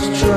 just true.